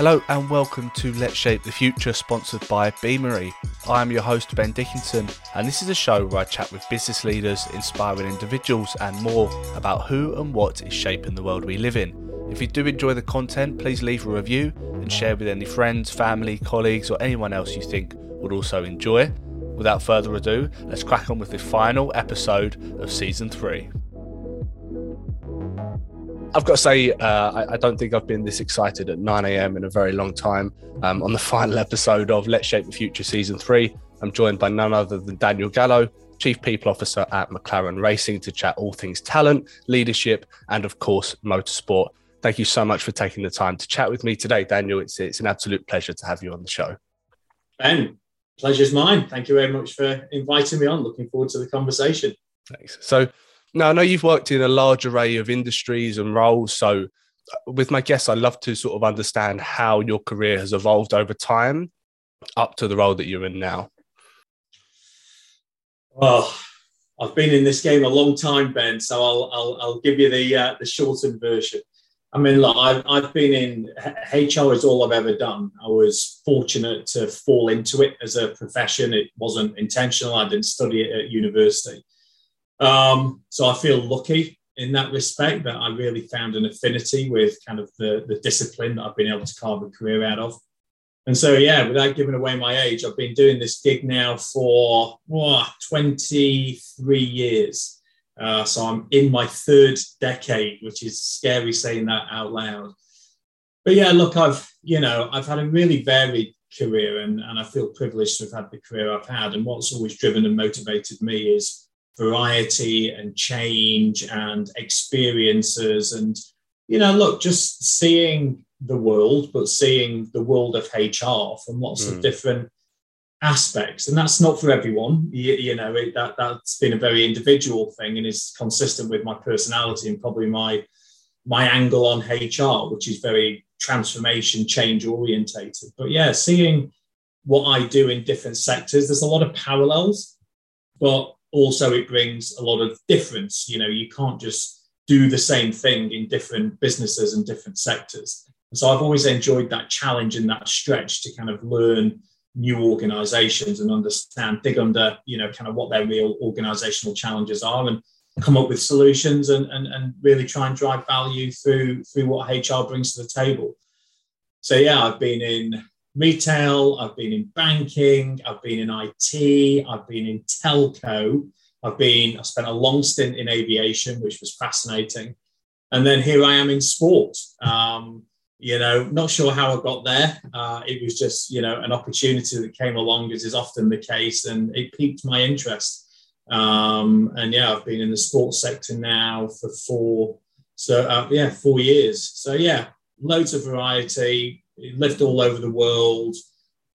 Hello and welcome to Let's Shape the Future, sponsored by Beamery. I am your host, Ben Dickinson, and this is a show where I chat with business leaders, inspiring individuals, and more about who and what is shaping the world we live in. If you do enjoy the content, please leave a review and share with any friends, family, colleagues, or anyone else you think would also enjoy. Without further ado, let's crack on with the final episode of season three. I've got to say, uh, I, I, don't think I've been this excited at 9 a.m. in a very long time. Um, on the final episode of Let's Shape the Future Season 3, I'm joined by none other than Daniel Gallo, Chief People Officer at McLaren Racing, to chat all things talent, leadership, and of course, motorsport. Thank you so much for taking the time to chat with me today, Daniel. It's, it's an absolute pleasure to have you on the show. Ben, pleasure's mine. Thank you very much for inviting me on. Looking forward to the conversation. Thanks. So, now, I know you've worked in a large array of industries and roles. So, uh, with my guests, I'd love to sort of understand how your career has evolved over time up to the role that you're in now. Well, I've been in this game a long time, Ben. So I'll I'll, I'll give you the uh, the shortened version. I mean, look, I've, I've been in HR is all I've ever done. I was fortunate to fall into it as a profession. It wasn't intentional. I didn't study it at university. Um, so I feel lucky in that respect that I really found an affinity with kind of the, the discipline that I've been able to carve a career out of. And so, yeah, without giving away my age, I've been doing this gig now for oh, 23 years. Uh, so I'm in my third decade, which is scary saying that out loud. But yeah, look, I've, you know, I've had a really varied career and, and I feel privileged to have had the career I've had. And what's always driven and motivated me is variety and change and experiences and you know look just seeing the world but seeing the world of hr from lots mm. of hmm. different aspects and that's not for everyone you, you know it, that that's been a very individual thing and is consistent with my personality and probably my my angle on hr which is very transformation change orientated but yeah seeing what i do in different sectors there's a lot of parallels but also it brings a lot of difference. You know, you can't just do the same thing in different businesses and different sectors. And so I've always enjoyed that challenge and that stretch to kind of learn new organizations and understand, dig under, you know, kind of what their real organizational challenges are and come up with solutions and, and, and really try and drive value through through what HR brings to the table. So yeah, I've been in retail, I've been in banking, I've been in IT, I've been in telco, I've been, I spent a long stint in aviation, which was fascinating. And then here I am in sport. Um, you know, not sure how I got there. Uh, it was just, you know, an opportunity that came along, as is often the case, and it piqued my interest. Um, and yeah, I've been in the sports sector now for four, so uh, yeah, four years. So yeah, loads of variety, lived all over the world,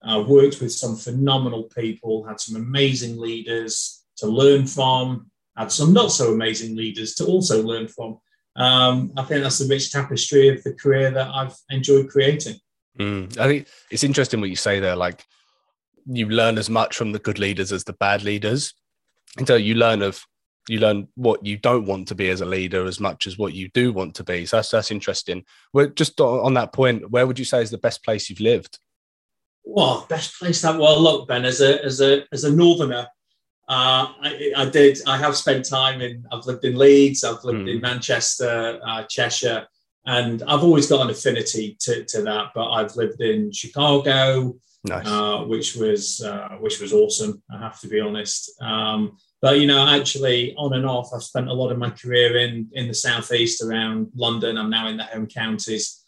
uh, worked with some phenomenal people, had some amazing leaders to learn from, had some not so amazing leaders to also learn from. Um, I think that's the rich tapestry of the career that I've enjoyed creating. Mm, I think it's interesting what you say there. Like you learn as much from the good leaders as the bad leaders. And so you learn of you learn what you don't want to be as a leader as much as what you do want to be. So that's that's interesting. Well, just on that point, where would you say is the best place you've lived? Well, best place that well, look, Ben, as a as a as a northerner, uh, I, I, did. I have spent time in. I've lived in Leeds. I've lived mm. in Manchester, uh, Cheshire, and I've always got an affinity to, to that. But I've lived in Chicago, nice. uh, which was uh, which was awesome. I have to be honest. Um, but you know, actually, on and off, I've spent a lot of my career in in the southeast around London. I'm now in the home counties,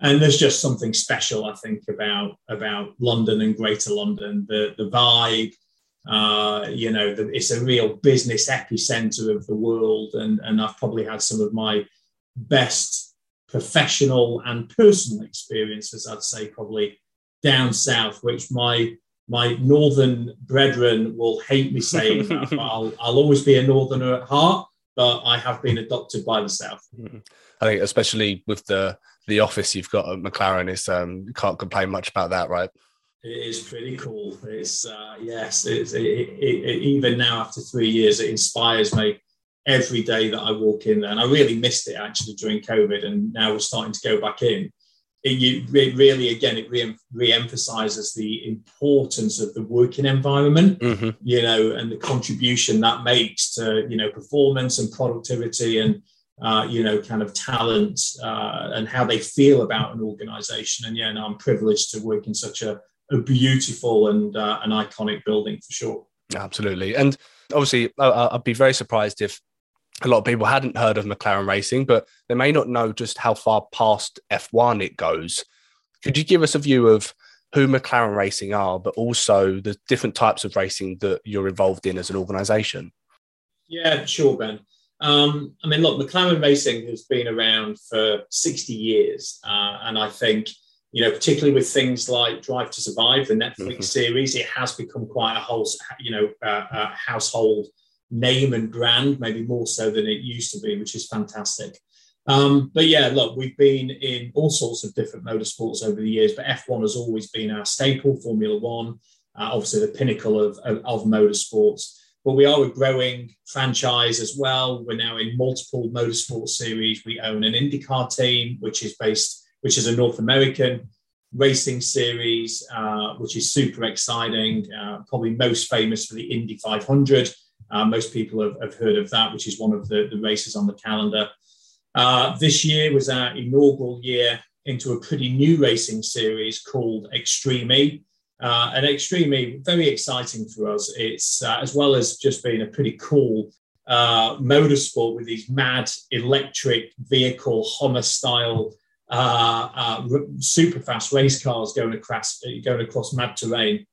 and there's just something special, I think, about about London and Greater London. The the vibe, uh, you know, the, it's a real business epicenter of the world, and and I've probably had some of my best professional and personal experiences. I'd say probably down south, which my my northern brethren will hate me saying that, but I'll, I'll always be a northerner at heart. But I have been adopted by the south. Mm-hmm. I think, especially with the the office you've got at McLaren, is um, can't complain much about that, right? It is pretty cool. It's uh, yes, it's, it, it, it, even now after three years, it inspires me every day that I walk in there. And I really missed it actually during COVID, and now we're starting to go back in. It, it really, again, it re, emphasizes the importance of the working environment, mm-hmm. you know, and the contribution that makes to, you know, performance and productivity and, uh, you know, kind of talent uh, and how they feel about an organization. And yeah, no, I'm privileged to work in such a, a beautiful and uh, an iconic building for sure. Absolutely. And obviously, I'd be very surprised if a lot of people hadn't heard of McLaren Racing, but they may not know just how far past F1 it goes. Could you give us a view of who McLaren Racing are, but also the different types of racing that you're involved in as an organization? Yeah, sure, Ben. Um, I mean, look, McLaren Racing has been around for 60 years. Uh, and I think, you know, particularly with things like Drive to Survive, the Netflix mm-hmm. series, it has become quite a whole, you know, uh, uh, household name and brand, maybe more so than it used to be, which is fantastic. Um, but yeah, look, we've been in all sorts of different motorsports over the years, but F1 has always been our staple, Formula One, uh, obviously the pinnacle of, of, of motorsports. But we are a growing franchise as well. We're now in multiple motorsport series. We own an IndyCar team, which is based, which is a North American racing series, uh, which is super exciting. Uh, probably most famous for the Indy 500, uh, most people have, have, heard of that, which is one of the, the races on the calendar. Uh, this year was our inaugural year into a pretty new racing series called Extreme E. Uh, and Extreme E, very exciting for us. It's uh, as well as just being a pretty cool uh, motorsport with these mad electric vehicle Hummer style uh, uh, super fast race cars going across going across mad terrain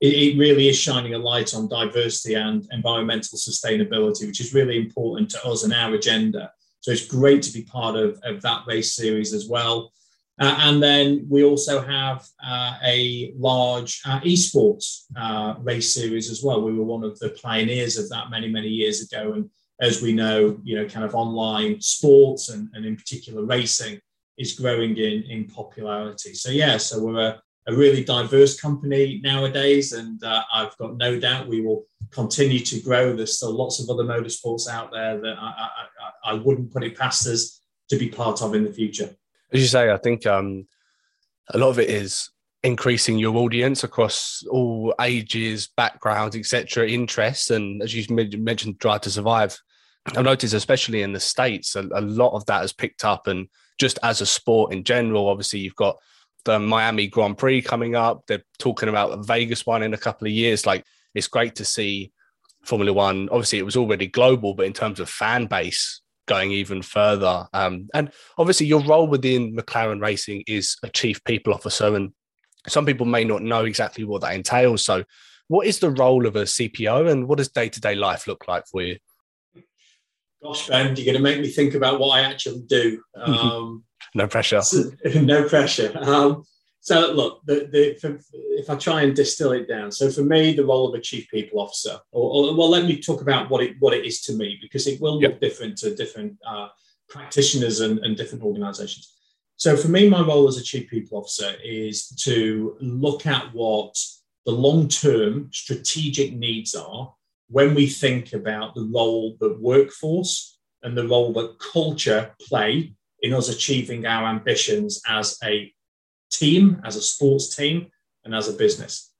it, it, really is shining a light on diversity and environmental sustainability, which is really important to us and our agenda. So it's great to be part of, of that race series as well. Uh, and then we also have uh, a large uh, esports uh, race series as well. We were one of the pioneers of that many, many years ago. And as we know, you know, kind of online sports and, and in particular racing is growing in, in popularity. So yeah, so we're a, a really diverse company nowadays, and uh, I've got no doubt we will continue to grow. There's still lots of other motorsports out there that I, I, I wouldn't put it past us to be part of in the future. As you say, I think um, a lot of it is increasing your audience across all ages, backgrounds, etc., interests, and as you mentioned, Drive to Survive. I've noticed, especially in the states, a, a lot of that has picked up, and just as a sport in general, obviously you've got the Miami Grand Prix coming up. They're talking about the Vegas one in a couple of years. Like it's great to see Formula One. Obviously, it was already global, but in terms of fan base, going even further. Um, and obviously, your role within McLaren Racing is a chief people officer, and some people may not know exactly what that entails. So, what is the role of a CPO, and what does day to day life look like for you? Gosh, Ben, you're going to make me think about what I actually do. Um, no pressure. no pressure. Um, so look, the, the, for, if I try and distill it down, so for me, the role of a chief people officer, or, or well, let me talk about what it what it is to me because it will yep. look different to different uh, practitioners and, and different organisations. So for me, my role as a chief people officer is to look at what the long term strategic needs are when we think about the role that workforce and the role that culture play in us achieving our ambitions as a team, as a sports team, and as a business.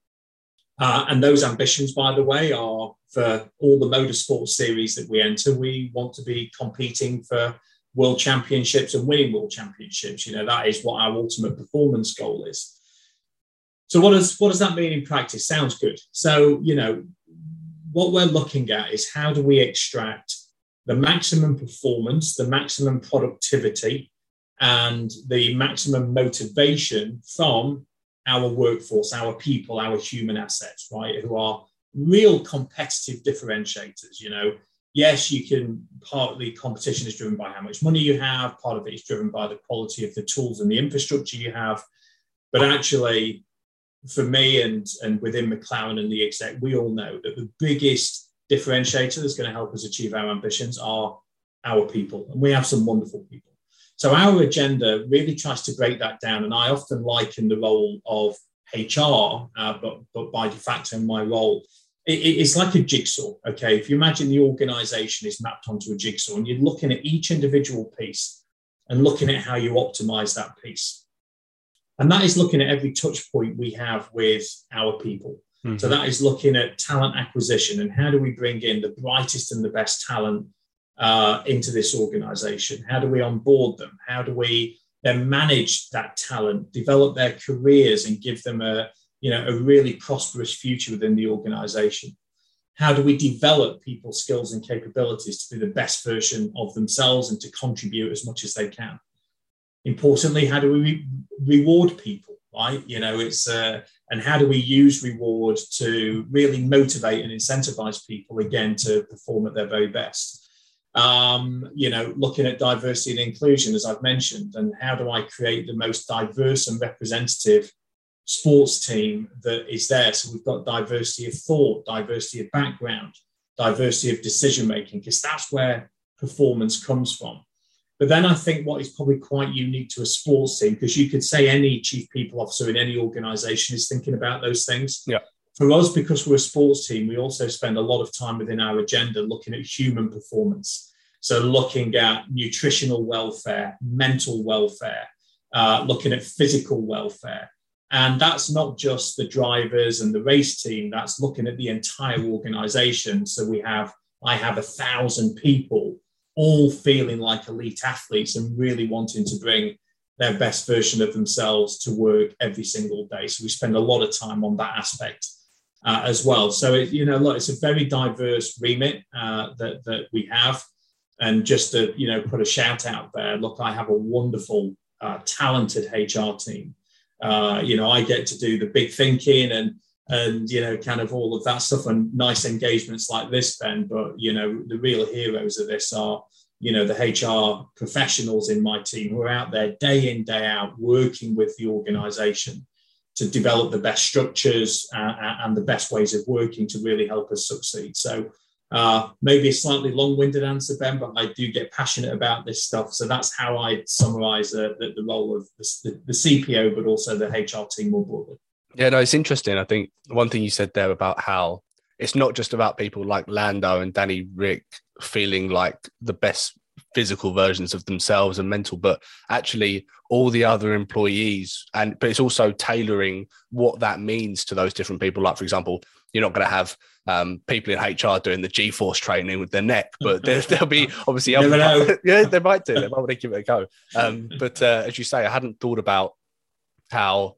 Uh, and those ambitions, by the way, are for all the motorsport series that we enter. We want to be competing for world championships and winning world championships. You know, that is what our ultimate performance goal is. So, what does what does that mean in practice? Sounds good. So, you know, what we're looking at is how do we extract the maximum performance, the maximum productivity, and the maximum motivation from our workforce, our people, our human assets, right? Who are real competitive differentiators. You know, yes, you can partly competition is driven by how much money you have, part of it is driven by the quality of the tools and the infrastructure you have. But actually, for me and, and within McLaren and the exec, we all know that the biggest differentiator that's going to help us achieve our ambitions are our people. And we have some wonderful people. So our agenda really tries to break that down. And I often liken the role of HR, uh, but, but by de facto, in my role, it, it's like a jigsaw. Okay. If you imagine the organization is mapped onto a jigsaw and you're looking at each individual piece and looking at how you optimize that piece. And that is looking at every touch point we have with our people. Mm-hmm. So that is looking at talent acquisition and how do we bring in the brightest and the best talent uh, into this organization? How do we onboard them? How do we then manage that talent, develop their careers, and give them a you know a really prosperous future within the organization? How do we develop people's skills and capabilities to be the best version of themselves and to contribute as much as they can? Importantly, how do we re- reward people? Right, you know, it's uh, and how do we use reward to really motivate and incentivize people again to perform at their very best? Um, you know, looking at diversity and inclusion, as I've mentioned, and how do I create the most diverse and representative sports team that is there? So we've got diversity of thought, diversity of background, diversity of decision making, because that's where performance comes from. But then I think what is probably quite unique to a sports team, because you could say any chief people officer in any organization is thinking about those things. Yeah. For us, because we're a sports team, we also spend a lot of time within our agenda looking at human performance. So, looking at nutritional welfare, mental welfare, uh, looking at physical welfare. And that's not just the drivers and the race team, that's looking at the entire organization. So, we have, I have a thousand people all feeling like elite athletes and really wanting to bring their best version of themselves to work every single day. So we spend a lot of time on that aspect uh, as well. So it, you know, look, it's a very diverse remit uh, that that we have, and just to you know put a shout out there. Look, I have a wonderful, uh, talented HR team. Uh, you know, I get to do the big thinking and and you know kind of all of that stuff and nice engagements like this ben but you know the real heroes of this are you know the hr professionals in my team who are out there day in day out working with the organization to develop the best structures uh, and the best ways of working to really help us succeed so uh, maybe a slightly long-winded answer, Ben, but I do get passionate about this stuff. So that's how I summarise uh, the, the, role of the, the, CPO, but also the HR team more broadly. Yeah, no, it's interesting. I think one thing you said there about how it's not just about people like Lando and Danny Ric feeling like the best physical versions of themselves and mental, but actually all the other employees. And but it's also tailoring what that means to those different people. Like, for example, you're not going to have um, people in HR doing the G force training with their neck, but there, will be obviously other, yeah, they might do. They might want to give it a go. Um, but uh, as you say, I hadn't thought about how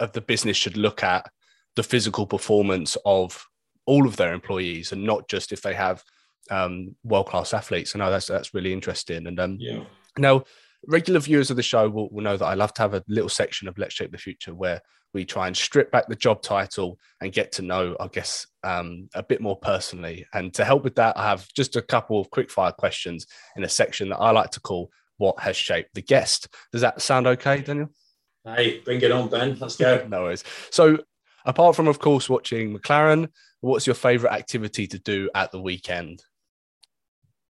of the business should look at the physical performance of all of their employees and not just if they have um, world class athletes. I know that's that's really interesting. And um, yeah. now regular viewers of the show will, will know that I love to have a little section of Let's Shape the Future where we try and strip back the job title and get to know, I guess, um, a bit more personally. And to help with that, I have just a couple of quick fire questions in a section that I like to call What Has Shaped the Guest. Does that sound okay, Daniel? Hey, bring it on, Ben. Let's go. no worries. So, apart from, of course, watching McLaren, what's your favorite activity to do at the weekend?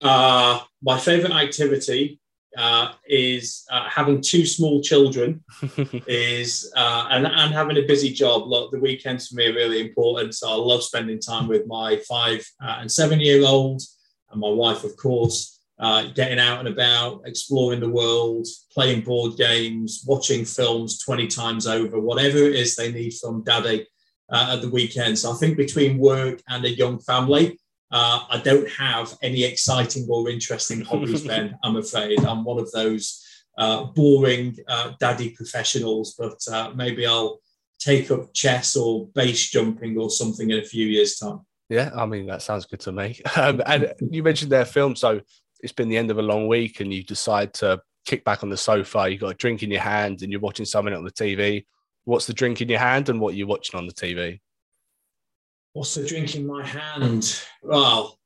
Uh, my favorite activity uh, is uh, having two small children is uh, and, and having a busy job. Look, the weekends for me are really important. So I love spending time with my five uh, and seven year old and my wife, of course uh, getting out and about, exploring the world, playing board games, watching films 20 times over, whatever it is they need from daddy uh, at the weekend. So I think between work and a young family, uh, I don't have any exciting or interesting hobbies, Ben, I'm afraid. I'm one of those uh, boring uh, daddy professionals, but uh, maybe I'll take up chess or base jumping or something in a few years' time. Yeah, I mean that sounds good to me. Um, and you mentioned their film, so it's been the end of a long week and you decide to kick back on the sofa, you've got a drink in your hand and you're watching something on the TV. What's the drink in your hand and what are you watching on the TV? What's the drink in my hand? Well,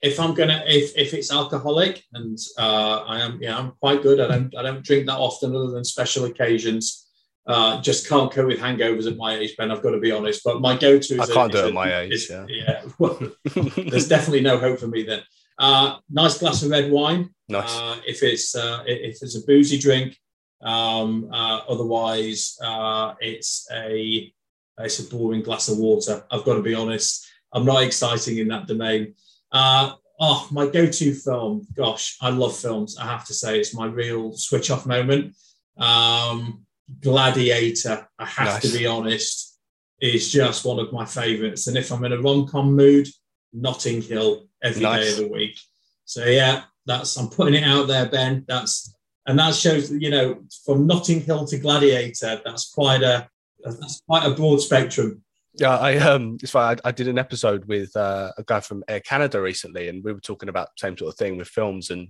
if I'm gonna if if it's alcoholic and uh, I am yeah I'm quite good. I don't I don't drink that often other than special occasions. Uh, just can't cope with hangovers at my age, Ben. I've got to be honest. But my go-to is I can't a, do it at my age. Is, yeah, yeah well, there's definitely no hope for me then. Uh, nice glass of red wine. Nice. Uh, if it's uh, if it's a boozy drink, um, uh, otherwise uh, it's a it's a boring glass of water. I've got to be honest. I'm not exciting in that domain. Uh, oh, my go-to film. Gosh, I love films. I have to say, it's my real switch-off moment. Um, Gladiator, I have nice. to be honest, is just one of my favourites. And if I'm in a rom com mood, Notting Hill every nice. day of the week. So yeah, that's I'm putting it out there, Ben. That's and that shows you know from Notting Hill to Gladiator. That's quite a that's quite a broad spectrum. Yeah, I um, it's fine. I, I did an episode with uh, a guy from Air Canada recently, and we were talking about the same sort of thing with films. And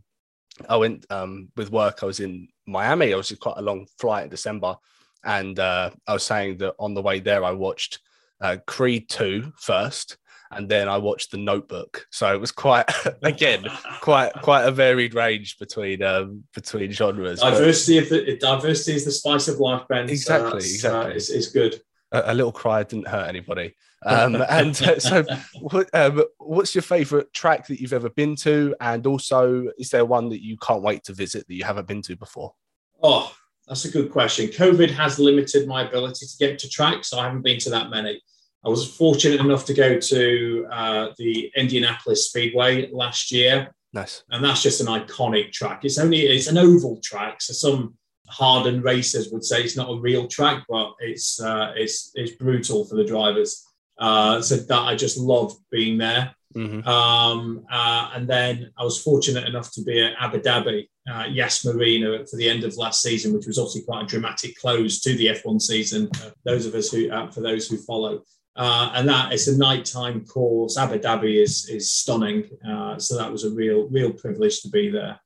I went um, with work. I was in Miami. I was quite a long flight in December, and uh, I was saying that on the way there, I watched uh, Creed 2 first, and then I watched The Notebook. So it was quite, again, quite quite a varied range between um, between genres. Diversity of the diversity is the spice of life, Ben. Exactly, so exactly. Uh, it's, it's, good. A, a, little cry didn't hurt anybody. Um, and uh, so, what, um, what's your favourite track that you've ever been to? And also, is there one that you can't wait to visit that you haven't been to before? Oh, that's a good question. COVID has limited my ability to get to tracks, so I haven't been to that many. I was fortunate enough to go to uh, the Indianapolis Speedway last year. Nice. And that's just an iconic track. It's only it's an oval track, so some hardened racers would say it's not a real track, but it's uh, it's it's brutal for the drivers. Uh, so that I just love being there. Mm-hmm. Um, uh, and then I was fortunate enough to be at Abu Dhabi, uh, Yas Marina for the end of last season, which was obviously quite a dramatic close to the F1 season. those of us who, uh, for those who follow, uh, and that is a nighttime course. Abu Dhabi is is stunning, uh, so that was a real real privilege to be there.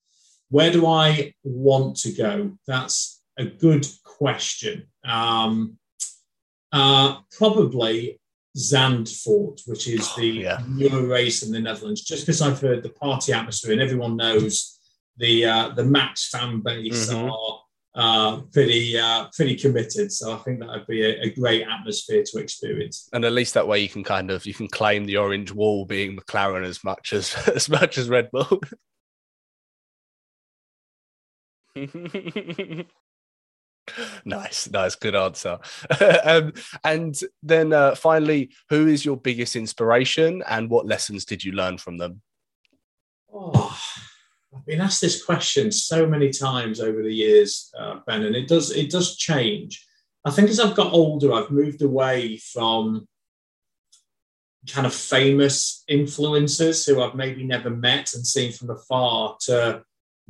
Where do I want to go? That's a good question. Um, uh, probably Zandvoort, which is oh, the yeah. race in the Netherlands. Just because I've heard the party atmosphere and everyone knows the uh, the Max fan base mm-hmm. are uh, pretty uh, pretty committed. So I think that would be a, a, great atmosphere to experience. And at least that way you can kind of you can claim the orange wall being McLaren as much as as much as Red Bull. nice, nice, good answer. um, and then uh, finally, who is your biggest inspiration, and what lessons did you learn from them? Oh I've been asked this question so many times over the years, uh, Ben, and it does it does change. I think as I've got older, I've moved away from kind of famous influencers who I've maybe never met and seen from afar to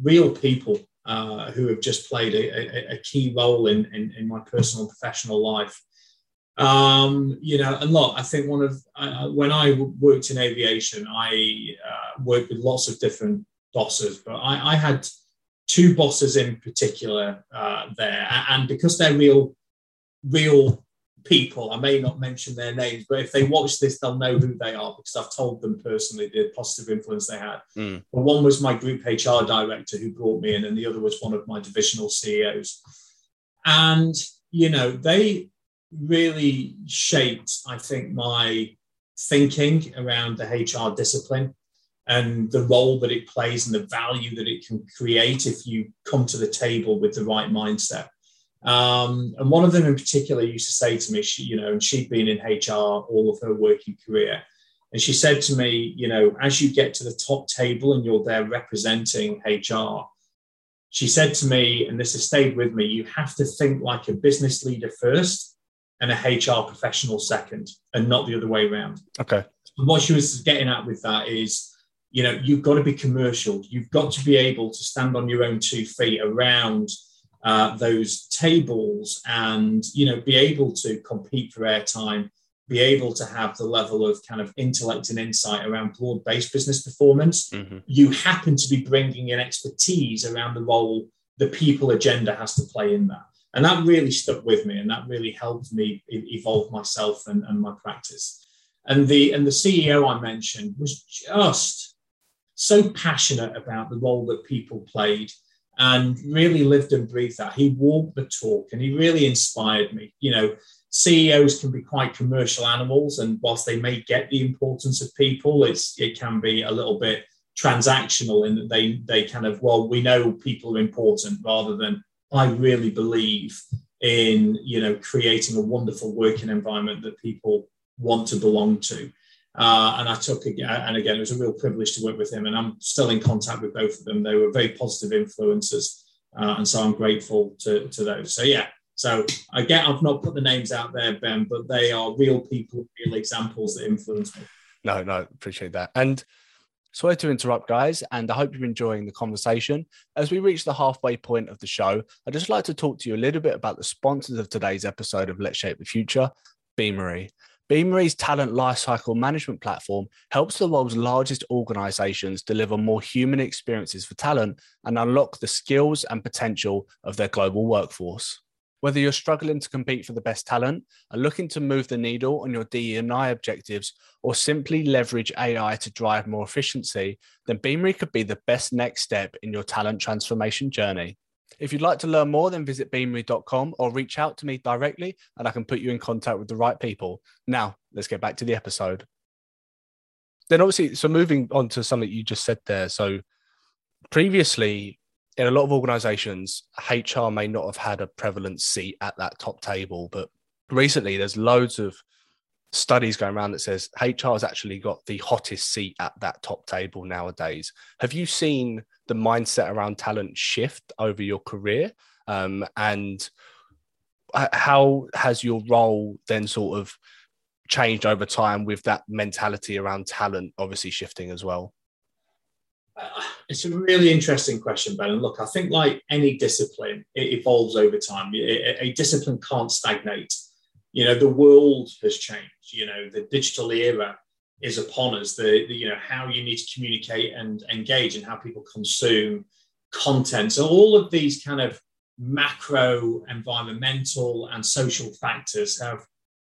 real people uh, who have just played a, a, a key role in, in, in, my personal and professional life. Um, you know, and look, I think one of uh, when I worked in aviation, I uh, worked with lots of different bosses, but I, I had two bosses in particular uh, there, and because they're real, real people, I may not mention their names, but if they watch this, they'll know who they are because I've told them personally the positive influence they had. Mm. But one was my group HR director who brought me in, and the other was one of my divisional CEOs, and you know they really shaped, I think, my thinking around the HR discipline and the role that it plays and the value that it can create if you come to the table with the right mindset. Um, and one of them in particular used to say to me, she, you know, and she'd been in HR all of her working career. And she said to me, you know, as you get to the top table and you're there representing HR, she said to me, and this has stayed with me, you have to think like a business leader first and a HR professional second, and not the other way around. Okay. And what she was getting at with that is you know you've got to be commercial. You've got to be able to stand on your own two feet around uh, those tables and you know be able to compete for airtime be able to have the level of kind of intellect and insight around broad-based business performance. Mm-hmm. you happen to be bringing in expertise around the role the people agenda has to play in that. And that really stuck with me and that really helped me evolve myself and, and my practice. And the and the ceo i mentioned was just so passionate about the role that people played and really lived and breathed that. He walked the talk and he really inspired me. You know, CEOs can be quite commercial animals, and whilst they may get the importance of people, it's it can be a little bit transactional in that they they kind of well we know people are important rather than I really believe in you know creating a wonderful working environment that people want to belong to. Uh, and I took, and again, it was a real privilege to work with him. And I'm still in contact with both of them. They were very positive influences. Uh, and so I'm grateful to, to those. So, yeah, So I get I've not put the names out there, Ben, but they are real people, real examples that influence me. No, no, appreciate that. And sorry to interrupt, guys, and I hope you're enjoying the conversation. As we reach the halfway point of the show, I'd just like to talk to you a little bit about the sponsors of today's episode of Let's Shape the Future, Beamery. Beamery's talent lifecycle management platform helps the world's largest organizations deliver more human experiences for talent and unlock the skills and potential of their global workforce. Whether you're struggling to compete for the best talent, are looking to move the needle on your DE&I objectives, or simply leverage AI to drive more efficiency, then Beamery could be the best next step in your talent transformation journey. If you'd like to learn more, then visit beamery.com or reach out to me directly and I can put you in contact with the right people. Now, let's get back to the episode. Then, obviously, so moving on to something you just said there. So, previously, in a lot of organizations, HR may not have had a prevalent seat at that top table, but recently there's loads of studies going around that says HR has actually got the hottest seat at that top table nowadays. Have you seen the mindset around talent shift over your career? Um, and how has your role then sort of changed over time with that mentality around talent obviously shifting as well? Uh, it's a really interesting question, Ben. And look, I think like any discipline, it evolves over time. A discipline can't stagnate. You know, the world has changed. You know, the digital era is upon us. The, the you know how you need to communicate and engage, and how people consume content. So all of these kind of macro, environmental, and social factors have,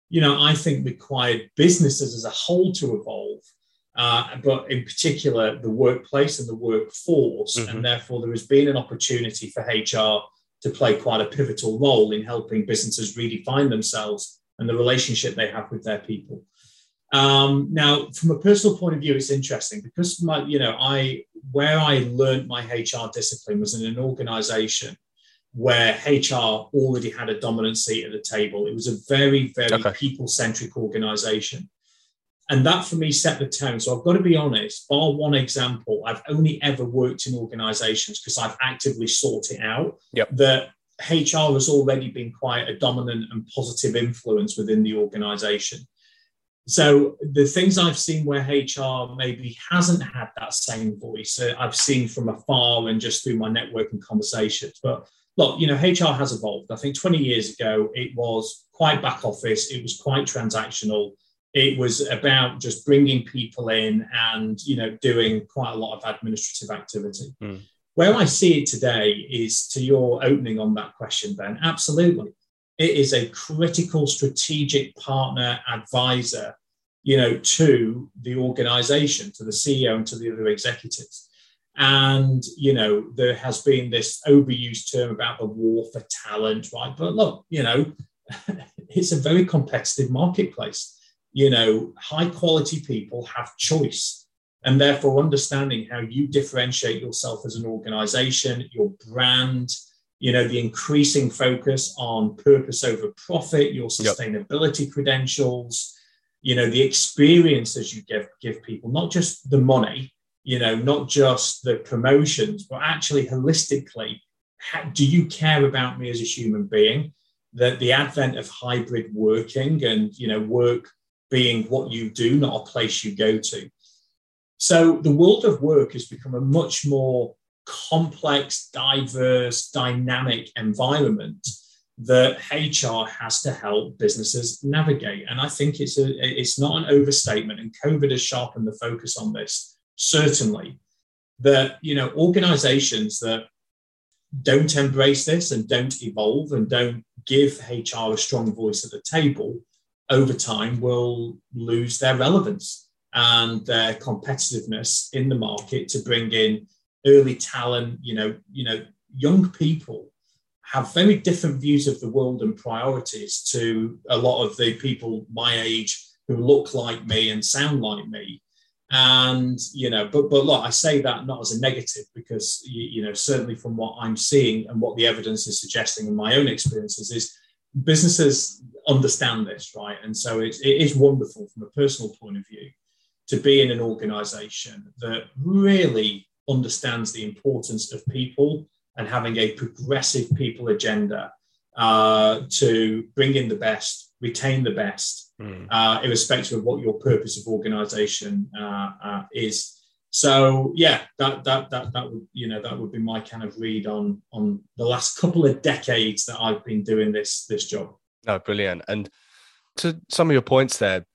you know, I think required businesses as a whole to evolve uh, but in particular the workplace and the workforce. Mm-hmm. And therefore, there has been an opportunity for HR to play quite a pivotal role in helping businesses redefine themselves and the relationship they have with their people. Um, now, from a personal point of view, it's interesting because my, you know, I where I learned my HR discipline was in an organization where HR already had a dominant seat at the table. It was a very, very okay. people-centric organization. And that for me set the tone. So I've got to be honest, bar one example, I've only ever worked in organizations because I've actively sought it out. Yep. That HR has already been quite a dominant and positive influence within the organization. So the things I've seen where HR maybe hasn't had that same voice, uh, I've seen from afar and just through my networking conversations. But look, you know, HR has evolved. I think 20 years ago, it was quite back office, it was quite transactional it was about just bringing people in and you know doing quite a lot of administrative activity. Mm. where i see it today is to your opening on that question ben. Absolutely. It is a critical strategic partner advisor you know to the organization to the ceo and to the other executives. And you know there has been this overused term about the war for talent right? But look you know it's a very competitive marketplace you know, high quality people have choice. And therefore, understanding how you differentiate yourself as an organization, your brand, you know, the increasing focus on purpose over profit, your sustainability yep. credentials, you know, the experiences you give, give people, not just the money, you know, not just the promotions, but actually holistically, how, do you care about me as a human being? That the advent of hybrid working and, you know, work being what you do, not a place you go to. So the world of work has become a much more complex, diverse, dynamic environment that HR has to help businesses navigate. And I think it's a it's not an overstatement, and COVID has sharpened the focus on this, certainly. That you know, organizations that don't embrace this and don't evolve and don't give HR a strong voice at the table over time will lose their relevance and their competitiveness in the market to bring in early talent. You know you know young people have very different views of the world and priorities to a lot of the people my age who look like me and sound like me. And you know but but look i say that not as a negative because you, you know certainly from what i'm seeing and what the evidence is suggesting in my own experiences is businesses understand this, right? And so it's, it is wonderful from a personal point of view to be in an organization that really understands the importance of people and having a progressive people agenda uh, to bring in the best, retain the best, mm. uh, irrespective of what your purpose of organization uh, uh, is. So yeah, that that that that would you know that would be my kind of read on on the last couple of decades that I've been doing this this job. No, brilliant. And to some of your points there,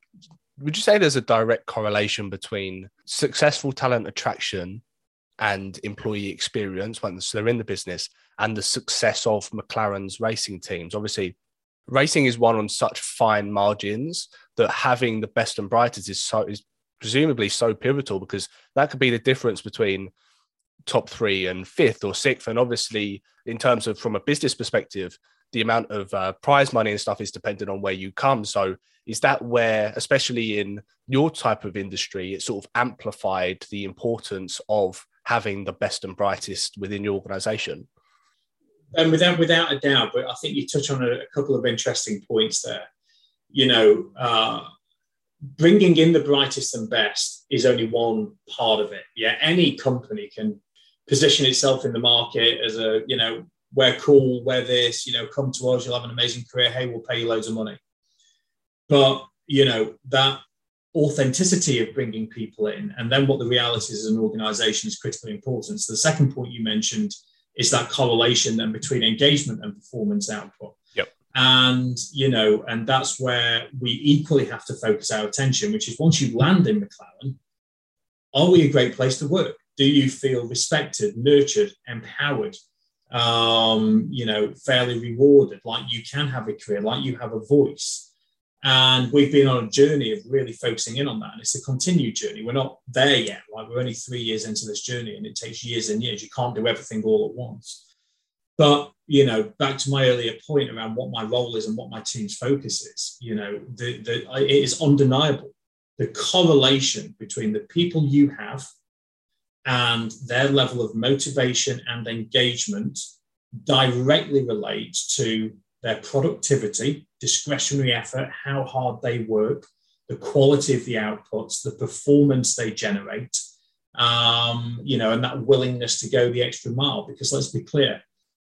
would you say there's a direct correlation between successful talent attraction and employee experience once they're in the business and the success of McLaren's racing teams? Obviously, racing is one on such fine margins that having the best and brightest is so is presumably so pivotal because that could be the difference between top three and fifth or sixth. And obviously, in terms of from a business perspective, the amount of uh, prize money and stuff is dependent on where you come. So, is that where, especially in your type of industry, it sort of amplified the importance of having the best and brightest within your organization? And without without a doubt, but I think you touch on a, a couple of interesting points there. You know, uh, bringing in the brightest and best is only one part of it. Yeah, any company can position itself in the market as a you know we're cool, we're this, you know, come to us, you'll have an amazing career. Hey, we'll pay you loads of money. But, you know, that authenticity of bringing people in and then what the reality is as an organization is critically important. So the second point you mentioned is that correlation then between engagement and performance output. Yep. And, you know, and that's where we equally have to focus our attention, which is once you land in McLaren, are we a great place to work? Do you feel respected, nurtured, empowered? Um, you know, fairly rewarded, like you can have a career, like you have a voice. And we've been on a journey of really focusing in on that. And it's a continued journey. We're not there yet. Like we're only three years into this journey and it takes years and years. You can't do everything all at once. But, you know, back to my earlier point around what my role is and what my team's focus is, you know, the, the, it is undeniable the correlation between the people you have and their level of motivation and engagement directly relates to their productivity, discretionary effort, how hard they work, the quality of the outputs, the performance they generate, um, you know, and that willingness to go the extra mile. Because let's be clear,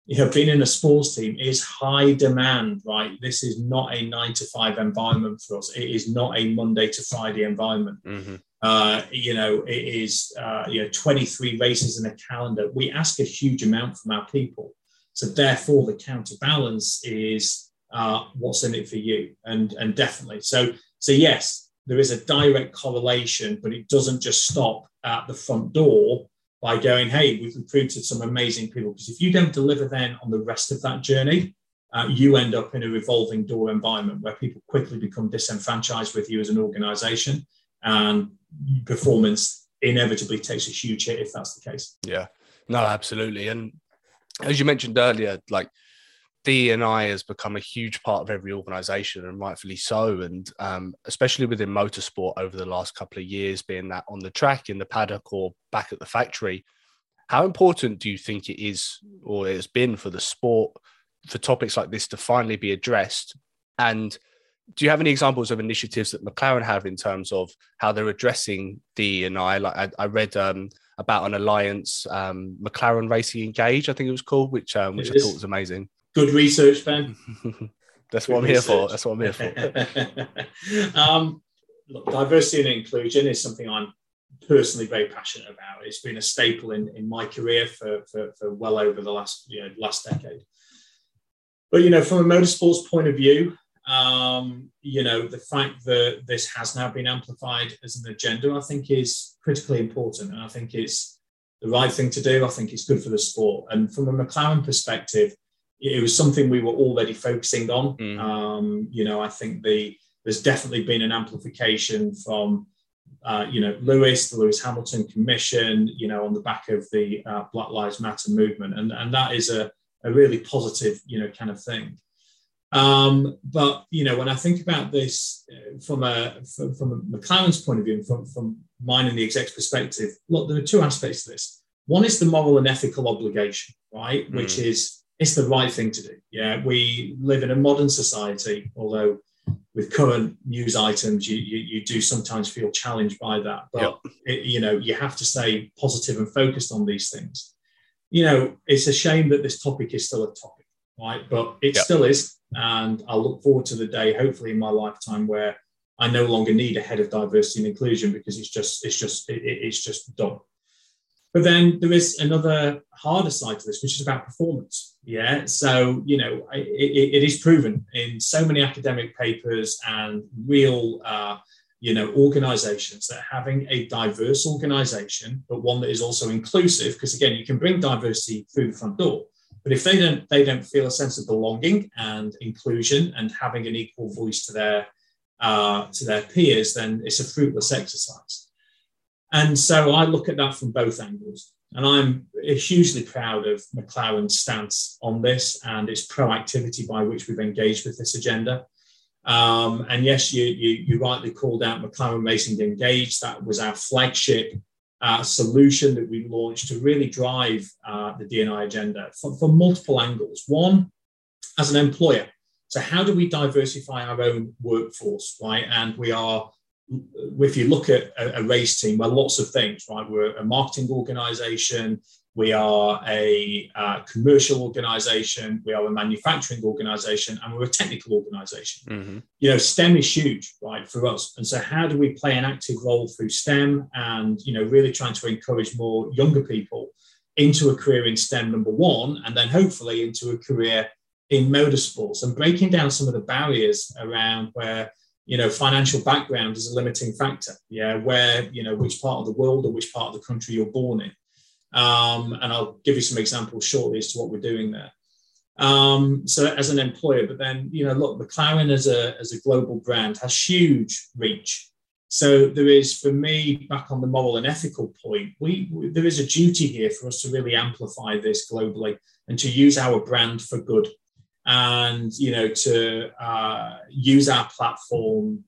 you know, being in a sports team is high demand, right? This is not a nine to five environment for us. It is not a Monday to Friday environment. Mm-hmm. Uh, you know, it is uh, you know 23 races in a calendar. We ask a huge amount from our people, so therefore the counterbalance is uh, what's in it for you, and and definitely. So so yes, there is a direct correlation, but it doesn't just stop at the front door by going, hey, we've recruited some amazing people. Because if you don't deliver then on the rest of that journey, uh, you end up in a revolving door environment where people quickly become disenfranchised with you as an organization and performance inevitably takes a huge hit if that's the case. Yeah, no, absolutely. And as you mentioned earlier, like D and I has become a huge part of every organization and rightfully so. And um, especially within motorsport over the last couple of years, being that on the track, in the paddock, or back at the factory. How important do you think it is or it has been for the sport for topics like this to finally be addressed? And do you have any examples of initiatives that McLaren have in terms of how they're addressing D and I? Like I, I read um, about an alliance, um, McLaren Racing Engage, I think it was called, which um, which I thought was amazing. Good research, Ben. That's Good what I'm research. here for. That's what I'm here for. um, look, diversity and inclusion is something I'm personally very passionate about. It's been a staple in, in my career for, for, for well over the last you know, last decade. But you know, from a motorsports point of view, um, you know, the fact that this has now been amplified as an agenda, I think, is critically important. And I think it's the right thing to do. I think it's good for the sport. And from a McLaren perspective, it was something we were already focusing on. Mm. Um, you know, I think the there's definitely been an amplification from, uh, you know, Lewis, the Lewis Hamilton Commission, you know, on the back of the uh, Black Lives Matter movement. And, and that is a, a really positive, you know, kind of thing. Um, but you know, when I think about this uh, from a from, from McLaren's point of view, and from, from mine and the exec's perspective, look, there are two aspects to this. One is the moral and ethical obligation, right? Mm. Which is it's the right thing to do. Yeah, we live in a modern society, although with current news items, you, you, you do sometimes feel challenged by that. But yep. it, you know, you have to stay positive and focused on these things. You know, it's a shame that this topic is still a topic right? But it Yep. still is. And I look forward to the day, hopefully in my lifetime, where I no longer need a head of diversity and inclusion because it's just, it's just, it, it- it's just done. But then there is another harder side to this, which is about performance. Yeah. So, you know, I- it, it is proven in so many academic papers and real, uh, you know, organizations that having a diverse organization, but one that is also inclusive, because again, you can bring diversity through the front door. But if they don't, they don't feel a sense of belonging and inclusion and having an equal voice to their uh, to their peers, then it's a fruitless exercise. And so I look at that from both angles. And I'm hugely proud of McLaren's stance on this and its proactivity by which we've engaged with this agenda. Um, and yes, you, you, you rightly called out McLaren Racing Engage. That was our flagship uh, solution that we launched to really drive uh, the D&I agenda for, for multiple angles. One, as an employer, so how do we diversify our own workforce, right? And we are, if you look at a, a race team, we're lots of things, right? We're a marketing organization, we are a uh, commercial organization, we are a manufacturing organization, and we're a technical organization Mm-hmm. you know stem is huge right for us and so how do we play an active role through stem and you know really trying to encourage more younger people into a career in stem number one and then hopefully into a career in motorsports and breaking down some of the barriers around where you know financial background is a limiting factor. Yeah where you know which part of the world or which part of the country you're born in. Um, and i'll give you some examples shortly as to what we're doing there. Um, so as an employer, but then you know, look, McLaren as a as a global brand has huge reach. So there is, for me, back on the moral and ethical point, we, we there is a duty here for us to really amplify this globally and to use our brand for good, and you know, to uh, use our platform,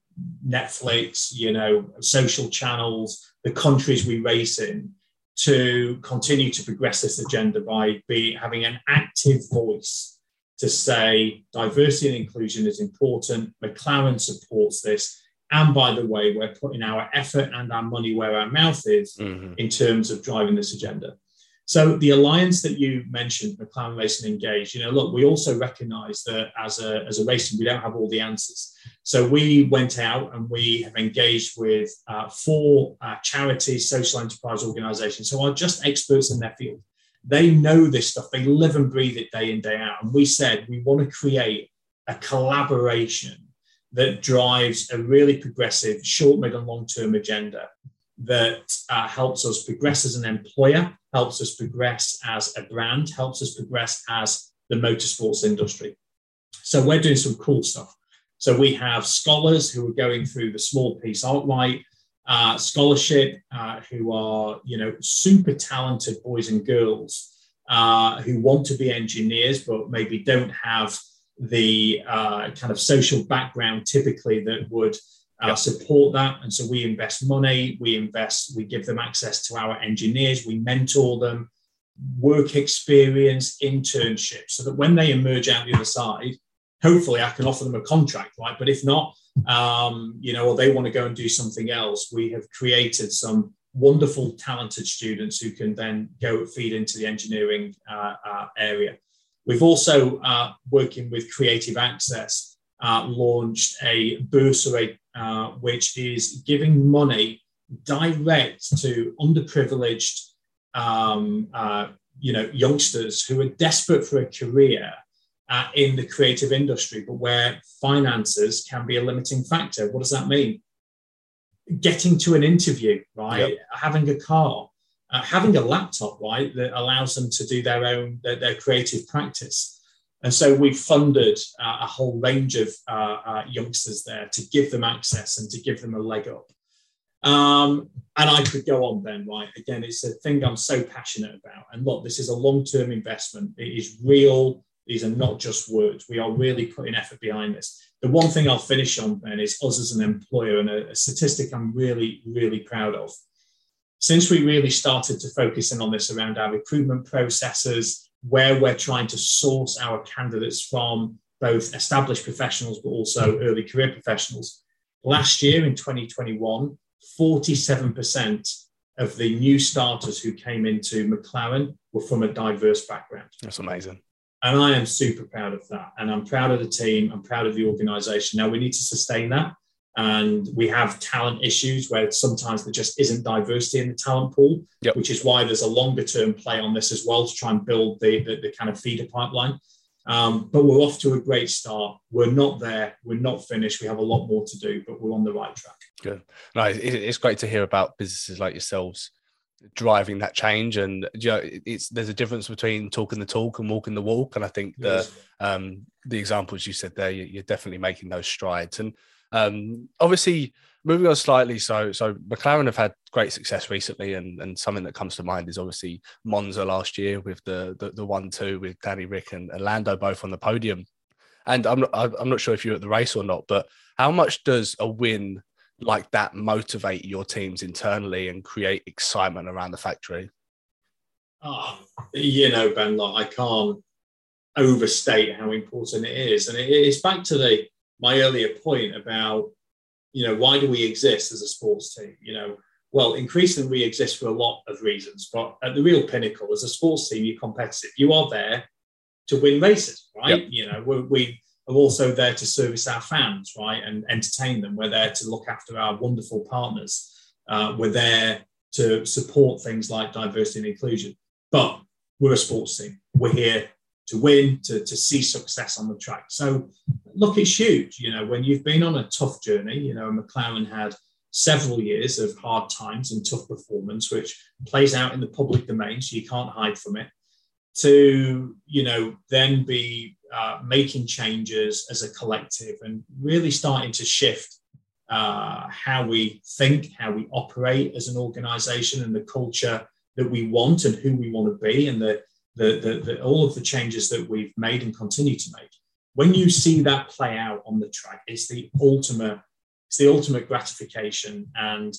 Netflix, you know, social channels, the countries we race in, to continue to progress this agenda by be, having an active voice to say diversity and inclusion is important. McLaren supports this. And by the way, we're putting our effort and our money where our mouth is Mm-hmm. in terms of driving this agenda. So the alliance that you mentioned, McLaren Racing Engage, you know, look, we also recognize that as a, as a racing, we don't have all the answers. So we went out and we have engaged with uh, four uh, charities, social enterprise organizations who are just experts in their field. They know this stuff. They live and breathe it day in, day out. And we said we want to create a collaboration that drives a really progressive short, mid, and long term agenda that uh, helps us progress as an employer, helps us progress as a brand, helps us progress as the motorsports industry. So we're doing some cool stuff. So we have scholars who are going through the Smallpeice Arkwright uh, scholarship, uh, who are you know super talented boys and girls uh, who want to be engineers but maybe don't have the uh, kind of social background typically that would uh, Yeah. support that. And so we invest money, we invest, we give them access to our engineers, we mentor them, work experience, internships, so that when they emerge out the other side, hopefully I can offer them a contract, right? But if not, um, you know, or they want to go and do something else, we have created some wonderful, talented students who can then go feed into the engineering uh, uh, area. We've also, uh, working with Creative Access, uh, launched a bursary uh, which is giving money direct to underprivileged, um, uh, you know, youngsters who are desperate for a career uh, in the creative industry, but where finances can be a limiting factor. What does that mean? Getting to an interview, right? Having a car, uh, having a laptop, right, that allows them to do their own their, their creative practice. And so we funded uh, a whole range of uh, uh, youngsters there to give them access and to give them a leg up. Um, and I could go on then, right? Again, it's a thing I'm so passionate about. And look, this is a long term investment, it is real. These are not just words. We are really putting effort behind this. The one thing I'll finish on then is us as an employer and a, a statistic I'm really, really proud of. Since we really started to focus in on this around our recruitment processes, where we're trying to source our candidates from, both established professionals but also mm-hmm. early career professionals, last year in 2021, 47% of the new starters who came into McLaren were from a diverse background. That's amazing. And I am super proud of that. And I'm proud of the team. I'm proud of the organization. Now we need to sustain that. And we have talent issues where sometimes there just isn't diversity in the talent pool, yep. which is why there's a longer term play on this as well to try and build the, the, the kind of feeder pipeline. Um, but we're off to a great start. We're not there. We're not finished. We have a lot more to do, but we're on the right track. Good. No, it's great to hear about businesses like yourselves driving that change and you know it's there's a difference between talking the talk and walking the walk and i think the um the examples you said there you're definitely making those strides and um obviously moving on slightly so so mclaren have had great success recently and and something that comes to mind is obviously monza last year with the the, the one two with danny ric and, and lando both on the podium and i'm not i'm not sure if you're at the race or not but how much does a win like that motivate your teams internally and create excitement around the factory? Oh, you know, Ben, like, I can't overstate how important it is. And it, it's back to the my earlier point about, you know, why do we exist as a sports team? You know, well, increasingly we exist for a lot of reasons, but at the real pinnacle, as a sports team, you're competitive. You are there to win races, right? Yep. You know, we, we are also there to service our fans, right, and entertain them. We're there to look after our wonderful partners. Uh, we're there to support things like diversity and inclusion. But we're a sports team. We're here to win, to, to see success on the track. So, look, it's huge. You know, when you've been on a tough journey, you know, McLaren had several years of hard times and tough performance, which plays out in the public domain, so you can't hide from it. To, you know, then be uh, making changes as a collective and really starting to shift uh, how we think, how we operate as an organization, and the culture that we want and who we want to be, and the, the, the, the, all of the changes that we've made and continue to make. When you see that play out on the track, it's the ultimate, it's the ultimate gratification. And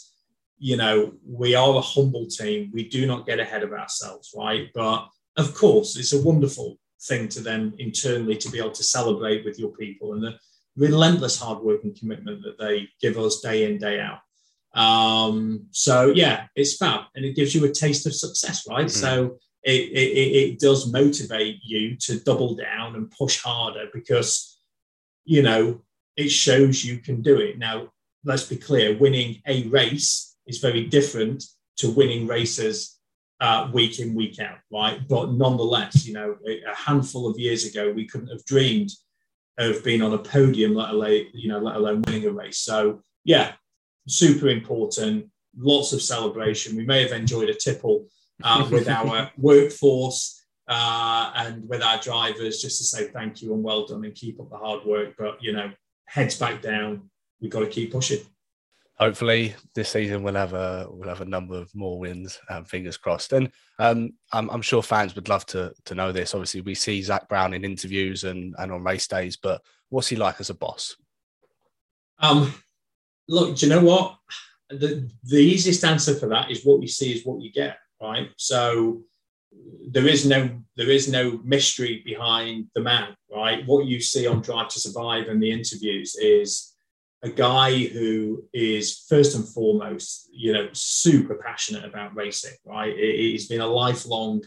you know, we are a humble team. We do not get ahead of ourselves, right? But of course, it's a wonderful thing to then internally to be able to celebrate with your people and the relentless hard work and commitment that they give us day in day out um, so yeah it's fab and it gives you a taste of success right mm-hmm. so it, it, it does motivate you to double down and push harder because you know it shows you can do it now let's be clear winning a race is very different to winning races uh, week in, week out, right? But nonetheless, you know, a handful of years ago, we couldn't have dreamed of being on a podium, let alone, you know, let alone winning a race. So, yeah, super important. Lots of celebration. We may have enjoyed a tipple uh, with our workforce uh, and with our drivers, just to say thank you and well done and keep up the hard work. But you know, heads back down. We've got to keep pushing hopefully this season we'll have a we'll have a number of more wins. Um, fingers crossed. And um, I'm, I'm, sure fans would love to to know this. Obviously, we see Zak Brown in interviews and and on race days, but what's he like as a boss? Um, look, do you know what? The the easiest answer for that is what you see is what you get, right? So there is no there is no mystery behind the man, right? What you see on Drive to Survive and the interviews is a guy who is first and foremost, you know, super passionate about racing, right? He's been a lifelong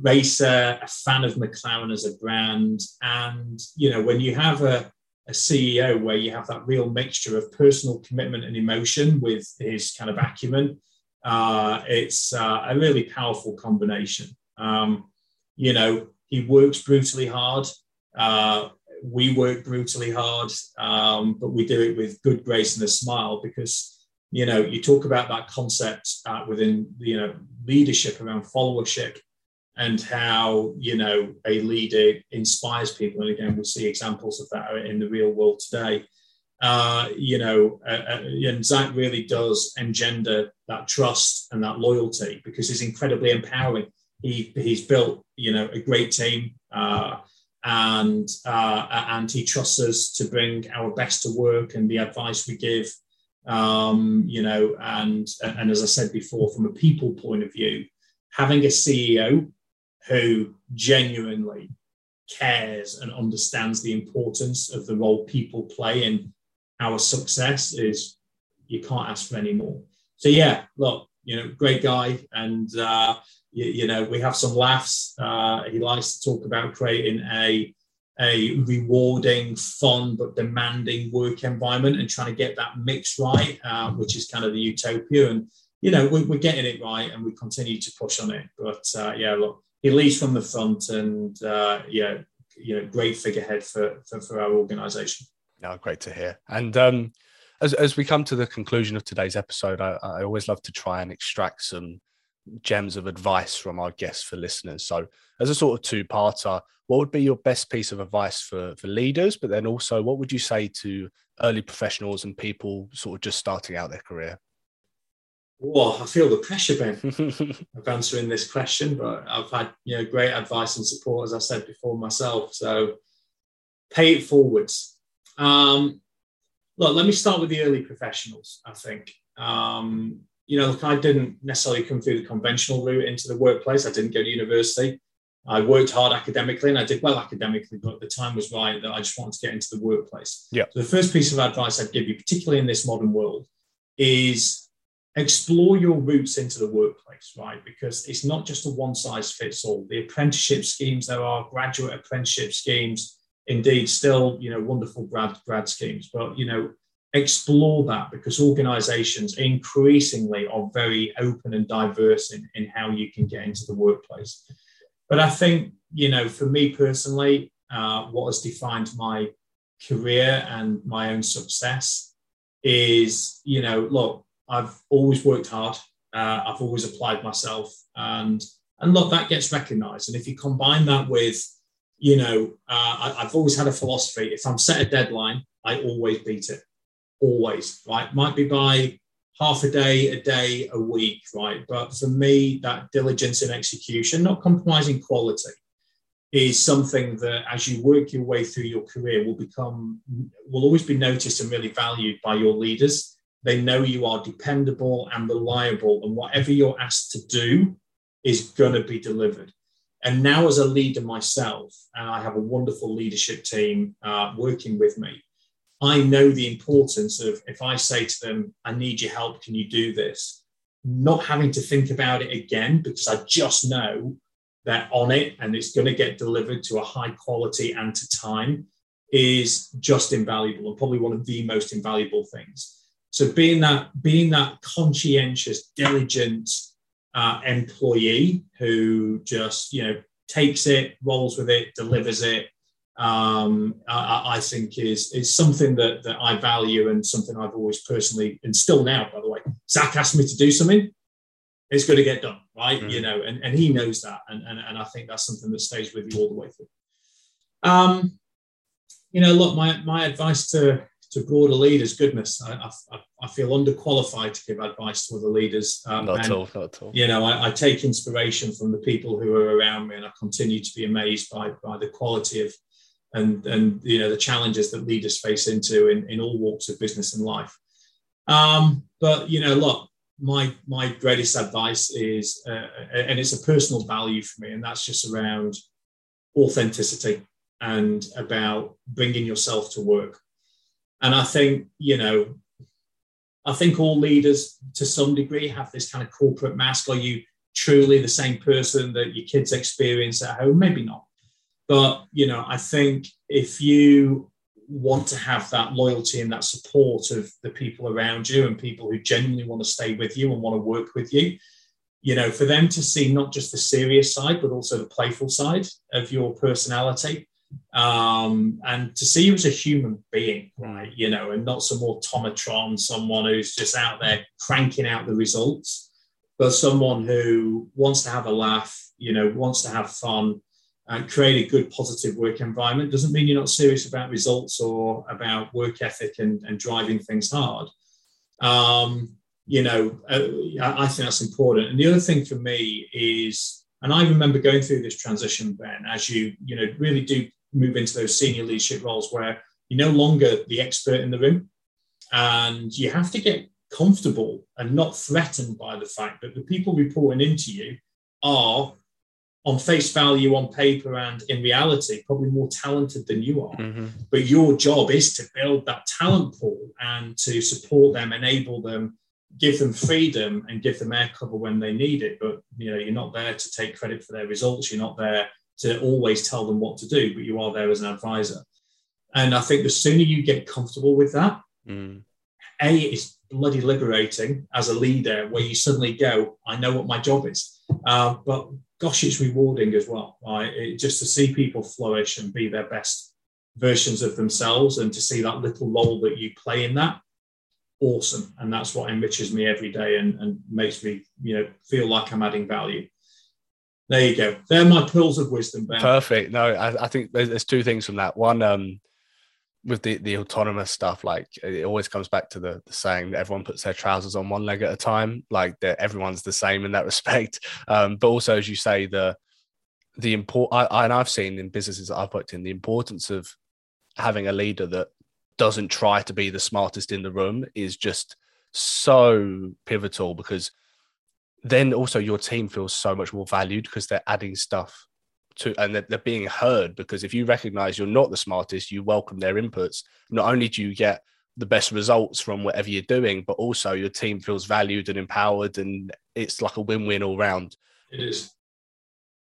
racer, a fan of McLaren as a brand. And, you know, when you have a, a CEO where you have that real mixture of personal commitment and emotion with his kind of acumen, uh, it's uh, a really powerful combination. Um, you know, he works brutally hard. Uh, we work brutally hard, um, but we do it with good grace and a smile because you know you talk about that concept uh, within you know leadership around followership and how you know a leader inspires people and again we see examples of that in the real world today uh, you know uh, uh and zak really does engender that trust and that loyalty because he's incredibly empowering. He, he's built you know a great team uh, and uh, and he trusts us to bring our best to work and the advice we give um, you know and and as i said before from a people point of view having a ceo who genuinely cares and understands the importance of the role people play in our success is you can't ask for any more so yeah look you know, great guy, and uh, you, you, know, we have some laughs. Uh, he likes to talk about creating a a rewarding, fun but demanding work environment and trying to get that mix right, uh, which is kind of the utopia. And you know, we, are getting it right, and we continue to push on it. But uh, yeah, look, he leads from the front, and uh, yeah, you know, great figurehead for for, for our organisation. Yeah, great to hear. And um, as as we come to the conclusion of today's episode, I, I always love to try and extract some gems of advice from our guests for listeners. So, as a sort of two parter, what would be your best piece of advice for, for leaders? But then also, what would you say to early professionals and people sort of just starting out their career? Well, I feel the pressure, Ben, of answering this question, but I've had you know great advice and support, as I said before myself. So, pay it forwards. Um, look, let me start with the early professionals. I think um, you know, look, I didn't necessarily come through the conventional route into the workplace. I didn't go to university. I worked hard academically and I did well academically, but the time was right that I just wanted to get into the workplace. Yeah. So the first piece of advice I'd give you, particularly in this modern world, is explore your routes into the workplace, right? Because it's not just a one size fits all. The apprenticeship schemes there are, graduate apprenticeship schemes, indeed, still, you know, wonderful grad grad schemes, but you know, explore that because organizations increasingly are very open and diverse in, in how you can get into the workplace. But I think, you know, for me personally, uh, what has defined my career and my own success is, you know, look, I've always worked hard. Uh, I've always applied myself, and and look, that gets recognised. And if you combine that with, you know, uh, I, I've always had a philosophy: if I'm set a deadline, I always beat it always, right? Might be by half a day, a day, a week, right? But for me, that diligence and execution, not compromising quality, is something that as you work your way through your career will become, will always be noticed and really valued by your leaders. They know you are dependable and reliable, and whatever you're asked to do is going to be delivered. And now, as a leader myself, and I have a wonderful leadership team uh, working with me, I know the importance of if I say to them, I need your help, can you do this? Not having to think about it again because I just know they're on it and it's going to get delivered to a high quality and to time is just invaluable and probably one of the most invaluable things. So being that being that conscientious, diligent uh, employee who just you know takes it, rolls with it, delivers it, um, I, I, think is is something that that I value and something I've always personally and still now, by the way. Zak asked me to do something, it's going to get done, right? Mm-hmm. You know, and, and he knows that, and, and and I think that's something that stays with you all the way through. Um, you know, look, my my advice to to broader leaders, goodness, I, I, I feel underqualified to give advice to other leaders. Um, not at all, not at all. You know, I, I, take inspiration from the people who are around me, and I continue to be amazed by by the quality of and and you know the challenges that leaders face into in, in all walks of business and life. Um, but you know, look, my my greatest advice is, uh, and it's a personal value for me, and that's just around authenticity and about bringing yourself to work. And I think you know, I think all leaders to some degree have this kind of corporate mask. Are you truly the same person that your kids experience at home? Maybe not. But, you know, I think if you want to have that loyalty and that support of the people around you and people who genuinely want to stay with you and want to work with you, you know, for them to see not just the serious side, but also the playful side of your personality. Um, and to see you as a human being, right? You know, and not some automatron, someone who's just out there cranking out the results, but someone who wants to have a laugh, you know, wants to have fun, and create a good positive work environment doesn't mean you're not serious about results or about work ethic and, and driving things hard um, you know uh, i think that's important and the other thing for me is and i remember going through this transition ben as you you know really do move into those senior leadership roles where you're no longer the expert in the room and you have to get comfortable and not threatened by the fact that the people reporting into you are on face value on paper and in reality probably more talented than you are mm-hmm. but your job is to build that talent pool and to support them enable them give them freedom and give them air cover when they need it. But you know, you're not there to take credit for their results. You're not there to always tell them what to do, but you are there as an advisor. And I think the sooner you get comfortable with that, mm. a it's bloody liberating as a leader, where you suddenly go, I know what my job is. Uh, but gosh, it's rewarding as well. Right? It, just to see people flourish and be their best versions of themselves, and to see that little role that you play in that awesome. And that's what enriches me every day and, and makes me, you know, feel like I'm adding value. There you go. They're my pearls of wisdom, Ben. Perfect. No, I, I think there's, there's, two things from that. One, um, with the, the autonomous stuff, like it always comes back to the, the saying that everyone puts their trousers on one leg at a time. Like that everyone's the same in that respect. Um, but also, as you say, the the import I, I, and I've seen in businesses that I've worked in the importance of having a leader that doesn't try to be the smartest in the room is just so pivotal because then also your team feels so much more valued because they're adding stuff to and they're, they're being heard. Because if you recognize you're not the smartest you welcome their inputs. Not only do you get the best results from whatever you're doing but also your team feels valued and empowered and it's like a win-win all round. It is.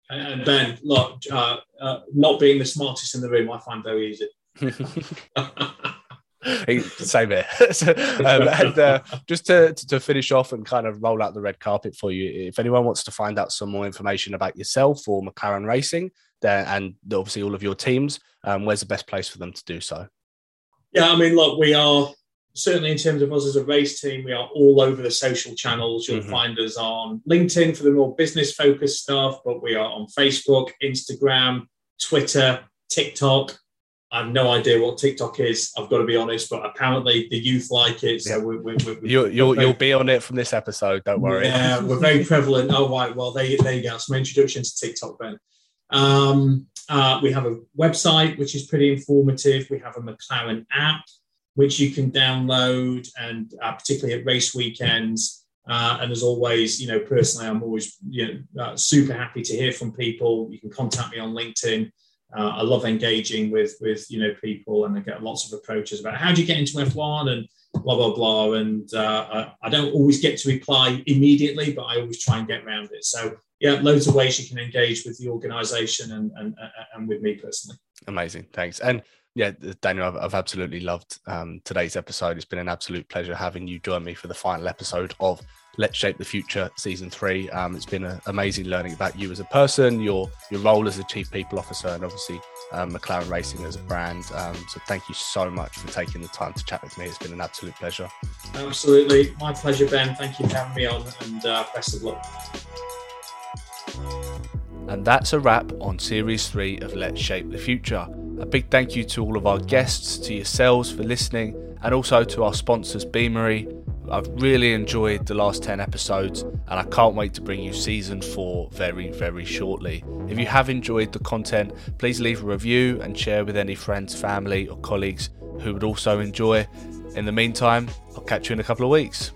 And ben look uh, uh, not being the smartest in the room i find very easy Same here. so, um, and uh, just to, to finish off and kind of roll out the red carpet for you, if anyone wants to find out some more information about yourself or McLaren Racing, then and obviously all of your teams, um, where's the best place for them to do so? Yeah, I mean, look, we are certainly in terms of us as a race team, we are all over the social channels. You'll mm-hmm. find us on LinkedIn for the more business focused stuff, but we are on Facebook, Instagram, Twitter, TikTok. I have no idea what TikTok is. I've got to be honest, but apparently the youth like it. So yeah. we, we, we, you'll you'll, very, you'll be on it from this episode. Don't worry. Yeah, we're very prevalent. Oh right, well there, there you go. Some introduction to TikTok, Ben. Um, uh, we have a website which is pretty informative. We have a McLaren app which you can download, and uh, particularly at race weekends. Uh, and as always, you know, personally, I'm always you know, uh, super happy to hear from people. You can contact me on LinkedIn. Uh, I love engaging with with you know people, and I get lots of approaches about how do you get into F1 and blah blah blah. And uh, I, I, don't always get to reply immediately, but I always try and get around it. So yeah, loads of ways you can engage with the organisation and, and and with me personally. Amazing, thanks. And yeah, Daniel, I've, I've absolutely loved um, today's episode. It's been an absolute pleasure having you join me for the final episode of Let's Shape the Future season three. Um, it's been a, amazing learning about you as a person, your your role as a chief people officer, and obviously um, McLaren Racing as a brand. Um, so thank you so much for taking the time to chat with me. It's been an absolute pleasure. Absolutely, my pleasure, Ben. Thank you for having me on, and uh, best of luck. And that's a wrap on series three of Let's Shape the Future. A big thank you to all of our guests, to yourselves for listening, and also to our sponsors, Beamery. I've really enjoyed the last 10 episodes and I can't wait to bring you season 4 very, very shortly. If you have enjoyed the content, please leave a review and share with any friends, family, or colleagues who would also enjoy. In the meantime, I'll catch you in a couple of weeks.